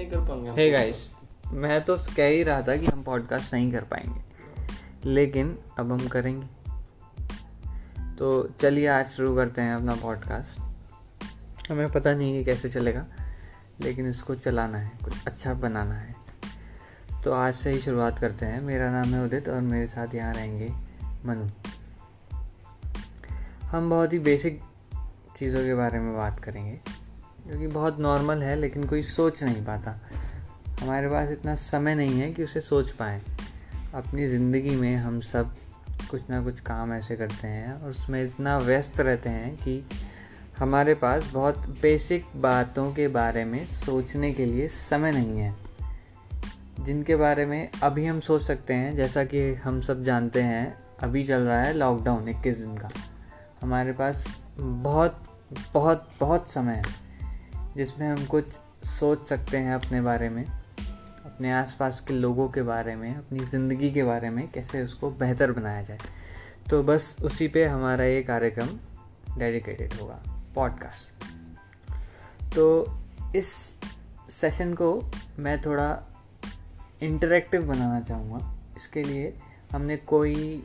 नहीं कर पाएँगे हे गाइस मैं तो कह ही रहा था कि हम पॉडकास्ट नहीं कर पाएँगे। लेकिन अब हम करेंगे। तो चलिए आज शुरू करते हैं अपना पॉडकास्ट हमें पता नहीं है कैसे चलेगा लेकिन इसको चलाना है कुछ अच्छा बनाना है। तो आज से ही शुरुआत करते हैं। मेरा नाम है उदित और मेरे साथ यहाँ रहेंगे मनु। हम बहुत ही बेसिक चीज़ों के बारे में बात करेंगे। जो कि बहुत नॉर्मल है, लेकिन कोई सोच नहीं पाता। हमारे पास इतना समय नहीं है कि उसे सोच पाएँ। अपनी ज़िंदगी में हम सब कुछ ना कुछ काम ऐसे करते हैं और उसमें इतना व्यस्त रहते हैं कि हमारे पास बहुत बेसिक बातों के बारे में सोचने के लिए समय नहीं है। जिनके बारे में अभी हम सोच सकते हैं, जैसा कि हम सब जानते हैं, अभी चल रहा है लॉकडाउन इक्कीस दिन का। हमारे पास बहुत बहुत बहुत समय है। जिसमें हम कुछ सोच सकते हैं अपने बारे में, अपने आसपास के लोगों के बारे में, अपनी ज़िंदगी के बारे में, कैसे उसको बेहतर बनाया जाए। तो बस उसी पे हमारा ये कार्यक्रम डेडिकेटेड होगा पॉडकास्ट तो इस सेशन को मैं थोड़ा इंटरेक्टिव बनाना चाहूँगा। इसके लिए हमने कोई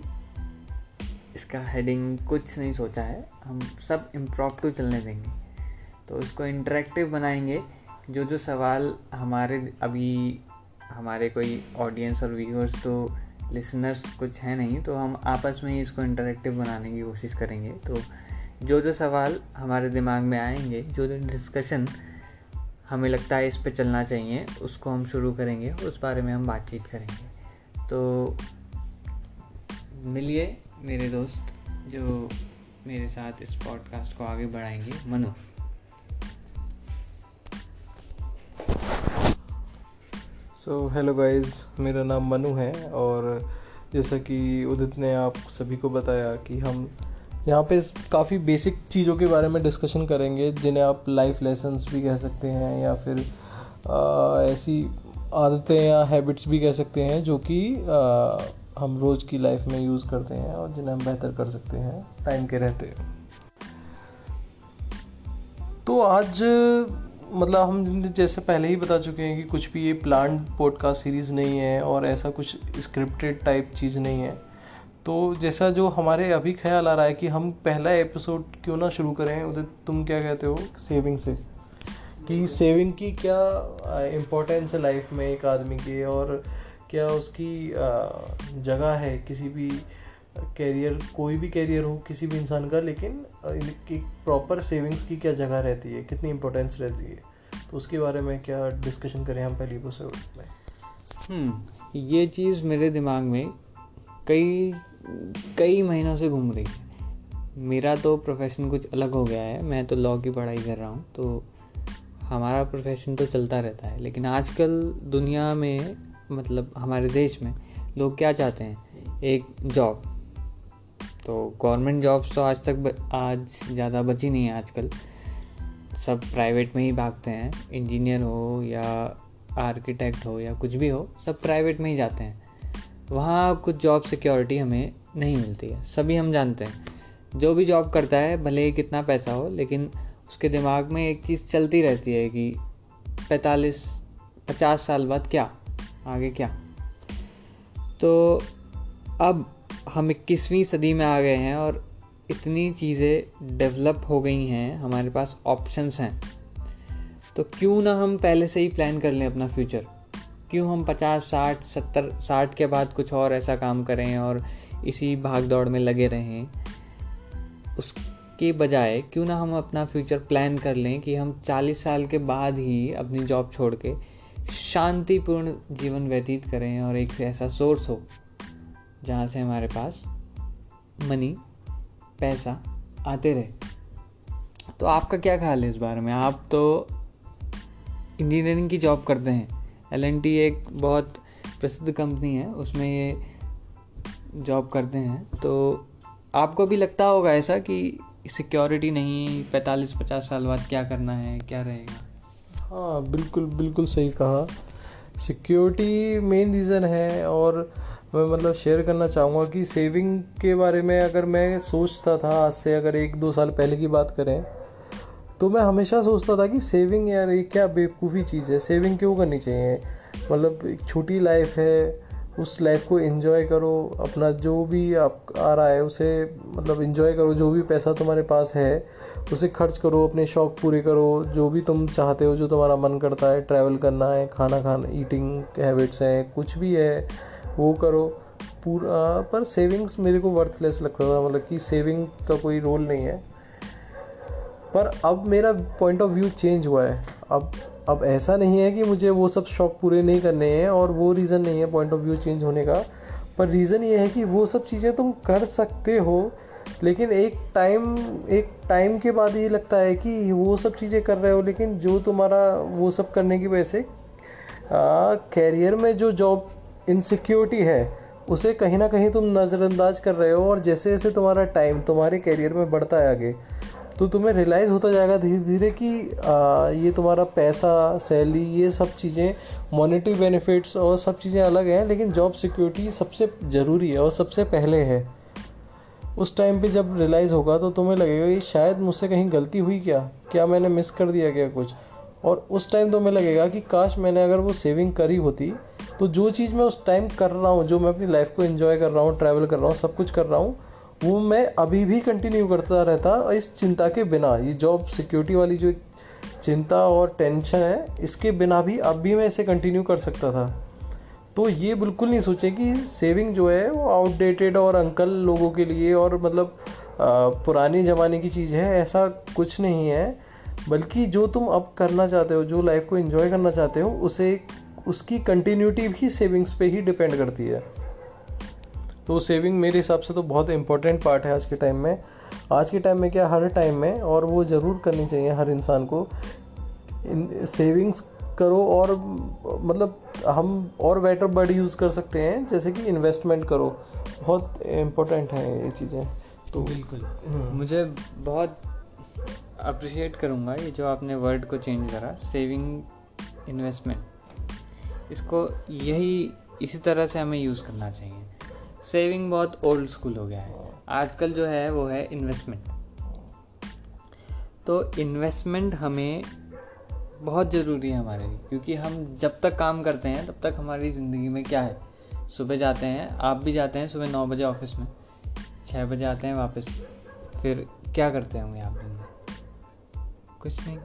इसका हेडिंग कुछ नहीं सोचा है। हम सब इम्प्रॉप्टू चलने देंगे। तो इसको इंटरेक्टिव बनाएँगे। जो जो सवाल हमारे अभी हमारे कोई ऑडियंस और व्यूअर्स तो लिसनर्स कुछ है नहीं तो हम आपस में ही इसको इंटरेक्टिव बनाने की कोशिश करेंगे। तो जो जो सवाल हमारे दिमाग में आएँगे, जो जो डिस्कशन हमें लगता है इस पर चलना चाहिए, उसको हम शुरू करेंगे, उस बारे में हम बातचीत करेंगे। तो मिलिए मेरे दोस्त जो मेरे साथ इस पॉडकास्ट को आगे बढ़ाएँगे। मनु। सो हेलो गाइस मेरा नाम मनु है और जैसा कि उदित ने आप सभी को बताया कि हम यहाँ पे काफ़ी बेसिक चीज़ों के बारे में डिस्कशन करेंगे जिन्हें आप लाइफ लेसन्स भी कह सकते हैं या फिर आ, ऐसी आदतें या हैबिट्स भी कह सकते हैं जो कि हम रोज़ की लाइफ में यूज़ करते हैं और जिन्हें हम बेहतर कर सकते हैं टाइम के रहते तो आज मतलब हम जैसे पहले ही बता चुके हैं कि कुछ भी ये प्लान पॉडकास्ट सीरीज़ नहीं है और ऐसा कुछ स्क्रिप्टेड टाइप चीज़ नहीं है। तो जैसा जो हमारे अभी ख्याल आ रहा है कि हम पहला एपिसोड क्यों ना शुरू करें उधर तुम क्या कहते हो सेविंग से? कि सेविंग की क्या इम्पोर्टेंस है लाइफ में एक आदमी की और क्या उसकी जगह है किसी भी कैरियर कोई भी कैरियर हो किसी भी इंसान का लेकिन एक प्रॉपर सेविंग्स की क्या जगह रहती है कितनी इंपॉर्टेंस रहती है? तो उसके बारे में क्या डिस्कशन करें हम पहली एपिसोड में? हम्म, ये चीज़ मेरे दिमाग में कई कई महीनों से घूम रही है। मेरा तो प्रोफेशन कुछ अलग हो गया है मैं तो लॉ की पढ़ाई कर रहा हूँ तो हमारा प्रोफेशन तो चलता रहता है। लेकिन आजकल दुनिया में मतलब हमारे देश में लोग क्या चाहते हैं? एक जॉब तो गवर्नमेंट जॉब्स तो आज तक आज ज़्यादा बची नहीं है आजकल। सब प्राइवेट में ही भागते हैं। इंजीनियर हो या आर्किटेक्ट हो या कुछ भी हो, सब प्राइवेट में ही जाते हैं। वहाँ कुछ जॉब सिक्योरिटी हमें नहीं मिलती है। सभी हम जानते हैं। जो भी जॉब करता है, भले ही कितना पैसा हो, लेकिन उसके दिमाग में एक चीज़ चलती रहती है कि पैंतालीस, पचास साल बाद क्या? आगे क्या? तो अब हम इक्कीसवीं सदी में आ गए हैं और इतनी चीज़ें डेवलप हो गई हैं, हमारे पास ऑप्शंस हैं। तो क्यों ना हम पहले से ही प्लान कर लें अपना फ्यूचर क्यों हम पचास, साठ, सत्तर, साठ के बाद कुछ और ऐसा काम करें और इसी भाग दौड़ में लगे रहें? उसके बजाय, क्यों ना हम अपना फ्यूचर प्लान कर लें कि हम चालीस साल के बाद ही अपनी जॉब छोड़ के शांतिपूर्ण जीवन व्यतीत करें और एक ऐसा सोर्स हो। जहाँ से हमारे पास मनी पैसा आते रहे। तो आपका क्या ख्याल है इस बारे में? आप तो इंजीनियरिंग की जॉब करते हैं। एलएनटी एक बहुत प्रसिद्ध कंपनी है, उसमें ये जॉब करते हैं। तो आपको भी लगता होगा ऐसा कि सिक्योरिटी नहीं, पैंतालीस पचास साल बाद क्या करना है, क्या रहेगा? हाँ बिल्कुल बिल्कुल सही कहा। सिक्योरिटी मेन रीज़न है और मैं मतलब शेयर करना चाहूँगा कि सेविंग के बारे में अगर मैं सोचता था आज से अगर एक दो साल पहले की बात करें तो मैं हमेशा सोचता था कि सेविंग यार ये क्या बेवकूफ़ी चीज़ है सेविंग क्यों करनी चाहिए? मतलब एक छोटी लाइफ है, उस लाइफ को एंजॉय करो, अपना जो भी आप आ रहा है उसे मतलब एंजॉय करो, जो भी पैसा तुम्हारे पास है, उसे खर्च करो, अपने शौक़ पूरे करो, जो भी तुम चाहते हो, जो तुम्हारा मन करता है ट्रैवल करना है, खाना खाना ईटिंग हैबिट्स हैं, कुछ भी है वो करो। पूरा, पर सेविंग्स मेरे को वर्थलेस लगता था मतलब कि सेविंग का कोई रोल नहीं है। पर अब मेरा पॉइंट ऑफ़ व्यू चेंज हुआ है। अब अब ऐसा नहीं है कि मुझे वो सब शौक पूरे नहीं करने हैं और वो रीज़न नहीं है पॉइंट ऑफ़ व्यू चेंज होने का। पर रीज़न ये है कि वो सब चीज़ें तुम कर सकते हो, लेकिन एक टाइम एक टाइम के बाद ये लगता है कि वो सब चीज़ें कर रहे हो, लेकिन जो तुम्हारा वो सब करने की वजह से कैरियर में जो जॉब इनसिक्योरिटी है उसे कहीं ना कहीं तुम नज़रअंदाज कर रहे हो और जैसे जैसे तुम्हारा टाइम तुम्हारे कैरियर में बढ़ता है आगे तो तुम्हें रियलाइज़ होता जाएगा धीरे धीरे कि आ, ये तुम्हारा पैसा सैलरी ये सब चीज़ें मॉनेटरी बेनिफिट्स और सब चीज़ें अलग हैं लेकिन जॉब सिक्योरिटी सबसे ज़रूरी है और सबसे पहले है। उस टाइम पे जब रियलाइज़ होगा तो तुम्हें लगेगा कि शायद मुझसे कहीं गलती हुई क्या? क्या मैंने मिस कर दिया क्या कुछ? और उस टाइम तो मैं लगेगा कि काश मैंने अगर वो सेविंग करी होती तो जो चीज़ मैं उस टाइम कर रहा हूँ, जो मैं अपनी लाइफ को इन्जॉय कर रहा हूँ ट्रैवल कर रहा हूँ, सब कुछ कर रहा हूँ, वो मैं अभी भी कंटिन्यू करता रहता इस चिंता के बिना। ये जॉब सिक्योरिटी वाली जो चिंता और टेंशन है, इसके बिना भी अब भी मैं इसे कंटिन्यू कर सकता था। तो ये बिल्कुल नहीं सोचे कि सेविंग जो है, वो आउटडेटेड और अंकल लोगों के लिए और मतलब पुरानी ज़माने की चीज़ है, ऐसा कुछ नहीं है। बल्कि जो तुम अब करना चाहते हो जो लाइफ को इन्जॉय करना चाहते हो उसे उसकी कंटिन्यूटी भी सेविंग्स पे ही डिपेंड करती है। तो सेविंग मेरे हिसाब से तो बहुत इंपॉर्टेंट पार्ट है आज के टाइम में। आज के टाइम में क्या हर टाइम में और वो ज़रूर करनी चाहिए हर इंसान को। सेविंग्स करो और मतलब हम और बेटर वर्ड यूज़ कर सकते हैं जैसे कि इन्वेस्टमेंट करो। बहुत इम्पोर्टेंट है ये चीज़ें। तो बिल्कुल। हम्म। मुझे बहुत अप्रिशिएट करूँगा ये जो आपने वर्ड को चेंज करा सेविंग इन्वेस्टमेंट इसको यही, इसी तरह से हमें यूज़ करना चाहिए। सेविंग बहुत ओल्ड स्कूल हो गया है। आजकल जो है, वो है इन्वेस्टमेंट तो इन्वेस्टमेंट हमें बहुत ज़रूरी है हमारे लिए, क्योंकि हम जब तक काम करते हैं, तब तक हमारी ज़िंदगी में क्या है? सुबह जाते हैं, आप भी जाते हैं सुबह नौ बजे ऑफ़िस में छः बजे आते हैं वापस, फिर क्या करते होंगे आप दिन कुछ नहीं।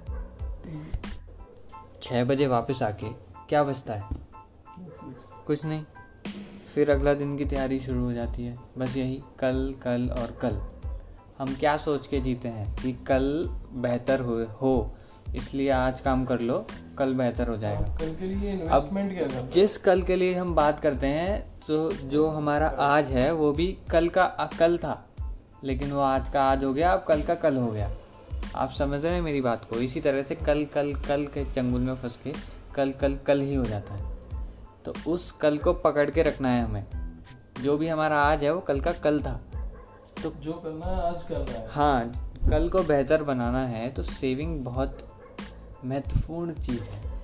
छः बजे वापस आके क्या बचता है? कुछ नहीं। फिर अगला दिन की तैयारी शुरू हो जाती है। बस यही कल कल और कल। हम क्या सोच के जीते हैं कि कल बेहतर हो हो। इसलिए आज काम कर लो कल बेहतर हो जाएगा। कल के लिए इन्वेस्टमेंट क्या करना जिस कल के लिए हम बात करते हैं तो जो हमारा आज है वो भी कल का कल था। लेकिन वो आज का आज हो गया अब कल का कल हो गया। आप समझ रहे हैं मेरी बात को? इसी तरह से कल कल कल के चंगुल में फंस के कल कल कल ही हो जाता है। तो उस कल को पकड़ के रखना है हमें। जो भी हमारा आज है वो कल का कल था। तो जो करना है आज करना है। हाँ कल को बेहतर बनाना है तो सेविंग बहुत महत्वपूर्ण चीज़ है।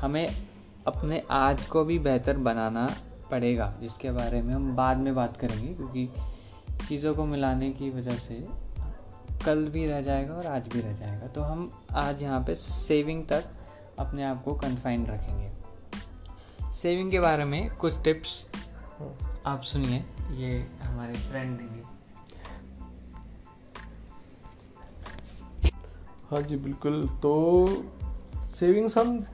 हमें अपने आज को भी बेहतर बनाना पड़ेगा जिसके बारे में हम बाद में बात करेंगे क्योंकि चीज़ों को मिलाने की वजह से कल भी रह जाएगा और आज भी रह जाएगा। तो हम आज यहाँ पे सेविंग तक अपने आप को कन्फाइन रखेंगे। सेविंग के बारे में कुछ टिप्स आप सुनिए, ये हमारे फ्रेंड देंगे हाँ जी, बिल्कुल। तो सेविंग्स हम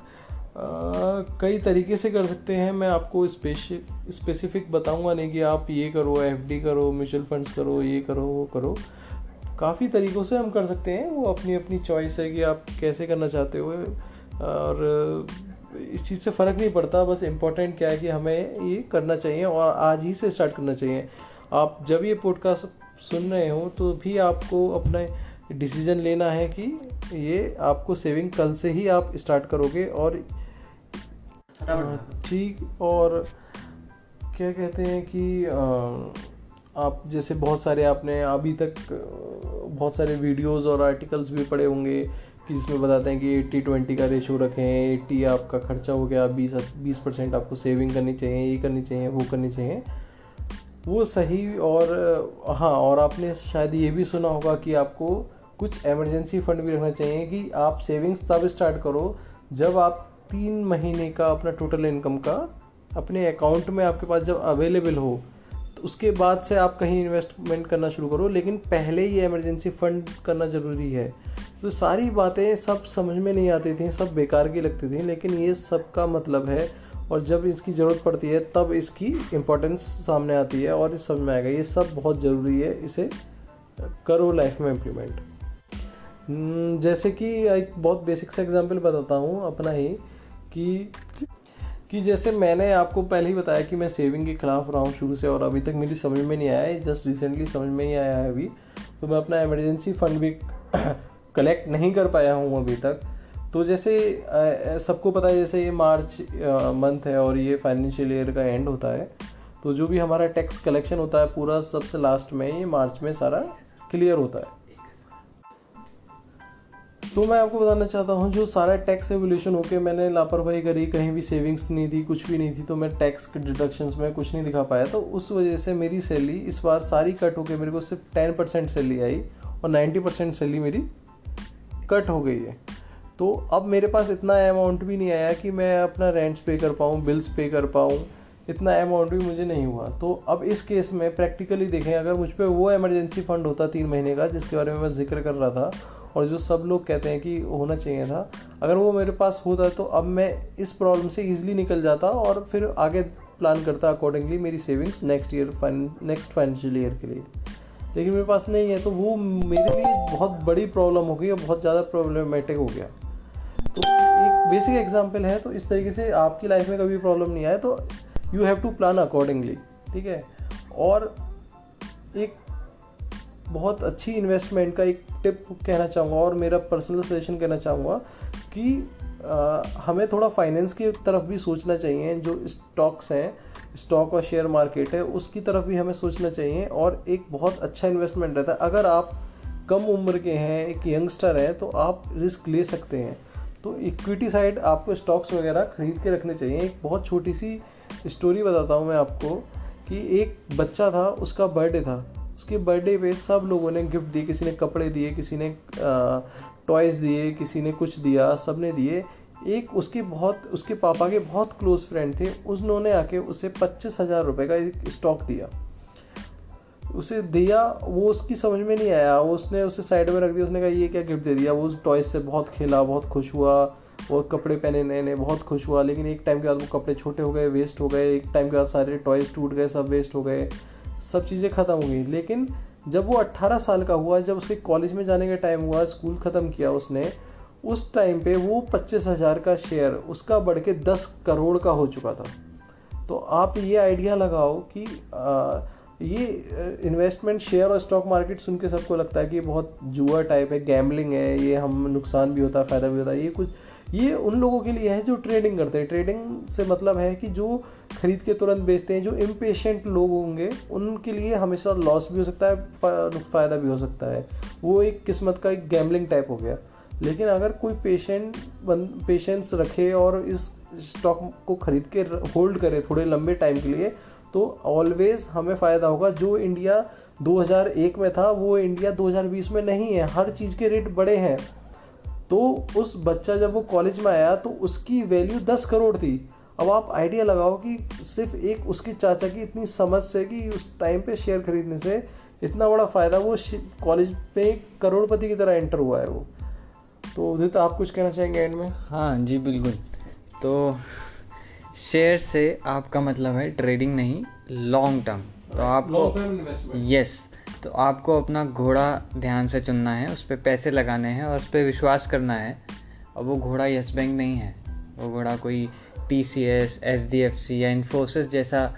कई तरीके से कर सकते हैं। मैं आपको स्पेसिफिक बताऊँगा नहीं कि आप ये करो एफडी करो म्यूचुअल फंड्स करो, ये करो, वो करो। काफ़ी तरीक़ों से हम कर सकते हैं। वो अपनी अपनी चॉइस है कि आप कैसे करना चाहते हो। और इस चीज़ से फ़र्क नहीं पड़ता। बस इम्पोर्टेंट क्या है कि हमें ये करना चाहिए और आज ही से स्टार्ट करना चाहिए। आप जब ये पॉडकास्ट सुन रहे हो तो भी आपको अपना डिसीज़न लेना है कि ये आपको सेविंग कल से ही आप स्टार्ट करोगे और ठीक और क्या कहते हैं कि आप जैसे बहुत सारे आपने अभी तक बहुत सारे वीडियोस और आर्टिकल्स भी पढ़े होंगे कि जिसमें बताते हैं कि एट्टी ट्वेंटी का रेशो रखें एट्टी आपका खर्चा हो गया, बीस बीस परसेंट आपको सेविंग करनी चाहिए, ये करनी चाहिए, वो करनी चाहिए। वो सही और हाँ और आपने शायद ये भी सुना होगा कि आपको कुछ एमरजेंसी फंड भी रखना चाहिए कि आप सेविंग्स तब स्टार्ट करो जब आप तीन महीने का अपना टोटल इनकम का अपने अकाउंट में आपके पास जब अवेलेबल हो। उसके बाद से आप कहीं इन्वेस्टमेंट करना शुरू करो, लेकिन पहले ही इमरजेंसी फंड करना ज़रूरी है। तो सारी बातें सब समझ में नहीं आती थी, सब बेकार की लगती थी, लेकिन ये सब का मतलब है, और जब इसकी ज़रूरत पड़ती है, तब इसकी इम्पोर्टेंस सामने आती है, और इस समझ में आएगा। ये सब बहुत ज़रूरी है, इसे करो लाइफ में इम्प्लीमेंट जैसे कि एक बहुत बेसिक सा एग्जांपल बताता हूँ, अपना ही, कि कि जैसे मैंने आपको पहले ही बताया कि मैं सेविंग के खिलाफ रहा हूँ शुरू से, और अभी तक मेरी समझ में नहीं आया है। जस्ट रिसेंटली समझ में ही आया है अभी। तो मैं अपना इमरजेंसी फंड भी कलेक्ट नहीं कर पाया हूँ अभी तक। तो जैसे सबको पता है, जैसे ये मार्च मंथ है, और ये फाइनेंशियल ईयर का एंड होता है। तो जो भी हमारा टैक्स कलेक्शन होता है, पूरा सबसे लास्ट में, ये मार्च में सारा क्लियर होता है। तो मैं आपको बताना चाहता हूँ, जो सारा टैक्स एवोल्यूशन होके मैंने लापरवाही करी, कहीं भी सेविंग्स नहीं थी कुछ भी नहीं थी तो मैं टैक्स के डिडक्शंस में कुछ नहीं दिखा पाया। तो उस वजह से मेरी सैलरी इस बार सारी कट होके मेरे को सिर्फ़ टेन परसेंट सैलरी आई और नाइन्टी परसेंट सैलरी मेरी कट हो गई है। तो अब मेरे पास इतना अमाउंट भी नहीं आया कि मैं अपना रेंट्स पे कर पाऊँ बिल्स पे कर पाऊँ, इतना अमाउंट भी मुझे नहीं हुआ। तो अब इस केस में प्रैक्टिकली देखें, अगर मुझ पर वो एमरजेंसी फ़ंड होता तीन महीने का, जिसके बारे में मैं ज़िक्र कर रहा था और जो सब लोग कहते हैं कि होना चाहिए था, अगर वो मेरे पास होता तो अब मैं इस प्रॉब्लम से ईजिली निकल जाता और फिर आगे प्लान करता अकॉर्डिंगली मेरी savings next year next financial year के लिए। लेकिन मेरे पास नहीं है तो वो मेरे लिए बहुत बड़ी प्रॉब्लम हो गई और बहुत ज़्यादा प्रॉब्लमेटिक हो गया। तो एक बेसिक एग्ज़ाम्पल है तो इस तरीके से आपकी लाइफ में कभी प्रॉब्लम नहीं आए तो you have to plan accordingly ठीक है? और एक बहुत अच्छी इन्वेस्टमेंट का एक टिप कहना चाहूँगा और मेरा पर्सनल सजेशन कहना चाहूँगा कि आ, हमें थोड़ा फाइनेंस की तरफ़ भी सोचना चाहिए जो स्टॉक्स हैं स्टॉक और शेयर मार्केट है उसकी तरफ़ भी हमें सोचना चाहिए और एक बहुत अच्छा इन्वेस्टमेंट रहता है। अगर आप कम उम्र के हैं एक यंगस्टर हैं तो आप रिस्क ले सकते हैं। तो इक्विटी साइड आपको स्टॉक्स वगैरह खरीद के रखने चाहिए। एक बहुत छोटी सी स्टोरी बताता हूँ मैं आपको कि एक बच्चा था उसका बर्थडे था। उसके बर्थडे पे सब लोगों ने गिफ्ट दिए, किसी ने कपड़े दिए, किसी ने टॉयज़ दिए, किसी ने कुछ दिया सबने दिए। एक उसके बहुत, उसके पापा के बहुत क्लोज फ्रेंड थे, उन्होंने आके उसे पच्चीस हज़ार रुपये का एक स्टॉक दिया। उसे दिया, वो उसकी समझ में नहीं आया। वो उसने उसे साइड में रख दिया, उसने कहा, ये क्या गिफ्ट दे दिया? वो उस टॉयज से बहुत खेला, बहुत खुश हुआ। वो कपड़े पहने नए नए बहुत खुश हुआ। लेकिन एक टाइम के बाद वो कपड़े छोटे हो गए वेस्ट हो गए। एक टाइम के बाद सारे टॉयज टूट गए, सब वेस्ट हो गए। सब चीज़ें ख़त्म हो गई। लेकिन जब वो 18 साल का हुआ जब उसके कॉलेज में जाने का टाइम हुआ स्कूल ख़त्म किया उसने उस टाइम पे वो पच्चीस हज़ार का शेयर उसका बढ़ के दस करोड़ का हो चुका था। तो आप ये आइडिया लगाओ कि आ, ये इन्वेस्टमेंट शेयर और स्टॉक मार्केट सुन के सबको लगता है कि बहुत जुआ टाइप है गैमलिंग है ये हम नुकसान भी होता है फ़ायदा भी होता है ये कुछ ये उन लोगों के लिए है जो ट्रेडिंग करते हैं। ट्रेडिंग से मतलब है कि जो खरीद के तुरंत बेचते हैं, जो इम्पेशेंट लोग होंगे, उनके लिए हमेशा लॉस भी हो सकता है फ़ायदा भी हो सकता है। वो एक किस्मत का एक गैमलिंग टाइप हो गया। लेकिन अगर कोई पेशेंट पेशेंस रखे और इस स्टॉक को खरीद के होल्ड करे थोड़े लंबे टाइम के लिए तो ऑलवेज हमें फ़ायदा होगा। जो इंडिया 2001 में था, वो इंडिया 2020 में नहीं है। हर चीज़ के रेट बड़े हैं। तो उस बच्चा जब वो कॉलेज में आया तो उसकी वैल्यू दस करोड़ थी। अब आप आइडिया लगाओ कि सिर्फ़ एक उसके चाचा की इतनी समझ से कि उस टाइम पे शेयर खरीदने से इतना बड़ा फ़ायदा वो कॉलेज पे करोड़पति की तरह एंटर हुआ है वो। तो उदित आप कुछ कहना चाहेंगे एंड में? हाँ जी बिल्कुल। तो शेयर से आपका मतलब है ट्रेडिंग नहीं लॉन्ग टर्म तो आपको यस तो आपको अपना घोड़ा ध्यान से चुनना है उस पर पैसे लगाने हैं और उस पर विश्वास करना है। और वो घोड़ा यस बैंक नहीं है। वो घोड़ा कोई T C S H D F C या इन्फोसिस जैसा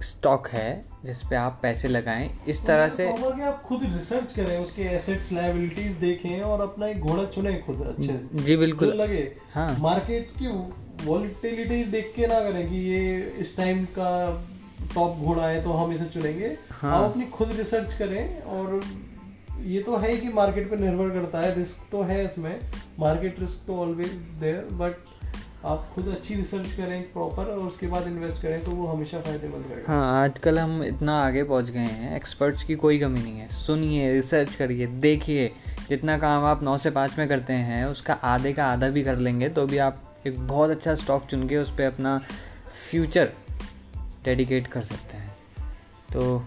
स्टॉक है जिस पे आप पैसे लगाएँ। इस तरह से कि आप खुद रिसर्च करें उसके एसेट्स लायबिलिटीज देखें और अपना एक घोड़ा चुने खुद अच्छे से। जी बिल्कुल। लगे। हाँ। मार्केट की वॉलिटिलिटी देख के ना करें कि ये इस टाइम का टॉप घोड़ा है तो हम इसे चुनेंगे। हाँ। आप अपनी खुद रिसर्च करें और ये तो है कि मार्केट पर निर्भर करता है रिस्क तो है इसमें। मार्केट रिस्क तो ऑलवेज देयर बट आप खुद अच्छी रिसर्च करें प्रॉपर और उसके बाद इन्वेस्ट करें तो वो हमेशा फ़ायदेमंद रहेगा। हाँ आजकल हम इतना आगे पहुँच गए हैं एक्सपर्ट्स की कोई कमी नहीं है। सुनिए रिसर्च करिए देखिए जितना काम आप नौ से पाँच में करते हैं उसका आधे का आधा भी कर लेंगे तो भी आप एक बहुत अच्छा स्टॉक चुन के उस पर अपना फ्यूचर डेडिकेट कर सकते हैं। तो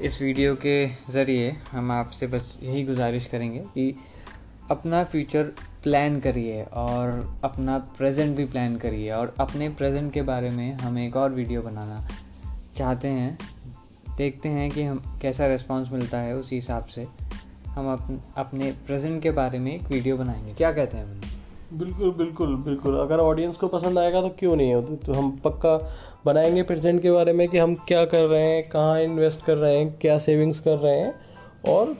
इस वीडियो के ज़रिए हम आपसे बस यही गुजारिश करेंगे कि अपना फ्यूचर प्लान करिए और अपना प्रेजेंट भी प्लान करिए और अपने प्रेजेंट के बारे में हम एक और वीडियो बनाना चाहते हैं। देखते हैं कि हम कैसा रिस्पांस मिलता है उसी हिसाब से हम अपन अपने प्रेजेंट के बारे में एक वीडियो बनाएँगे। क्या कहते हैं? बिल्कुल बिल्कुल बिल्कुल। अगर ऑडियंस को पसंद आएगा तो क्यों नहीं? होती तो हम पक्का बनाएँगे प्रेजेंट के बारे में कि हम क्या कर रहे हैं कहाँ इन्वेस्ट कर रहे हैं क्या सेविंग्स कर रहे हैं और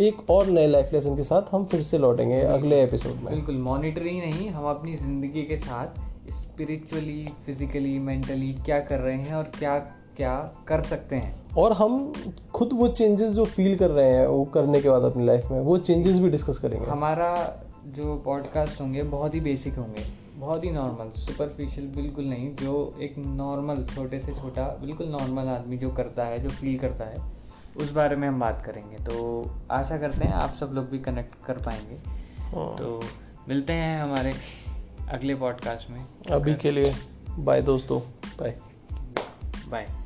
एक और नए लाइफ लेसन के साथ हम फिर से लौटेंगे अगले एपिसोड में। बिल्कुल मॉनिटरी नहीं हम अपनी ज़िंदगी के साथ स्पिरिचुअली फिजिकली मेंटली क्या कर रहे हैं और क्या क्या कर सकते हैं। और हम खुद वो चेंजेस जो फील कर रहे हैं वो करने के बाद अपनी लाइफ में वो चेंजेस भी डिस्कस करेंगे। हमारा जो पॉडकास्ट होंगे बहुत ही बेसिक होंगे। बहुत ही नॉर्मल सुपरफिशियल बिल्कुल नहीं जो एक नॉर्मल छोटे से छोटा बिल्कुल नॉर्मल आदमी जो करता है जो फील करता है उस बारे में हम बात करेंगे। तो आशा करते हैं आप सब लोग भी कनेक्ट कर पाएँगे। हाँ। तो मिलते हैं हमारे अगले पॉडकास्ट में। अभी के लिए बाय दोस्तों बाय बाय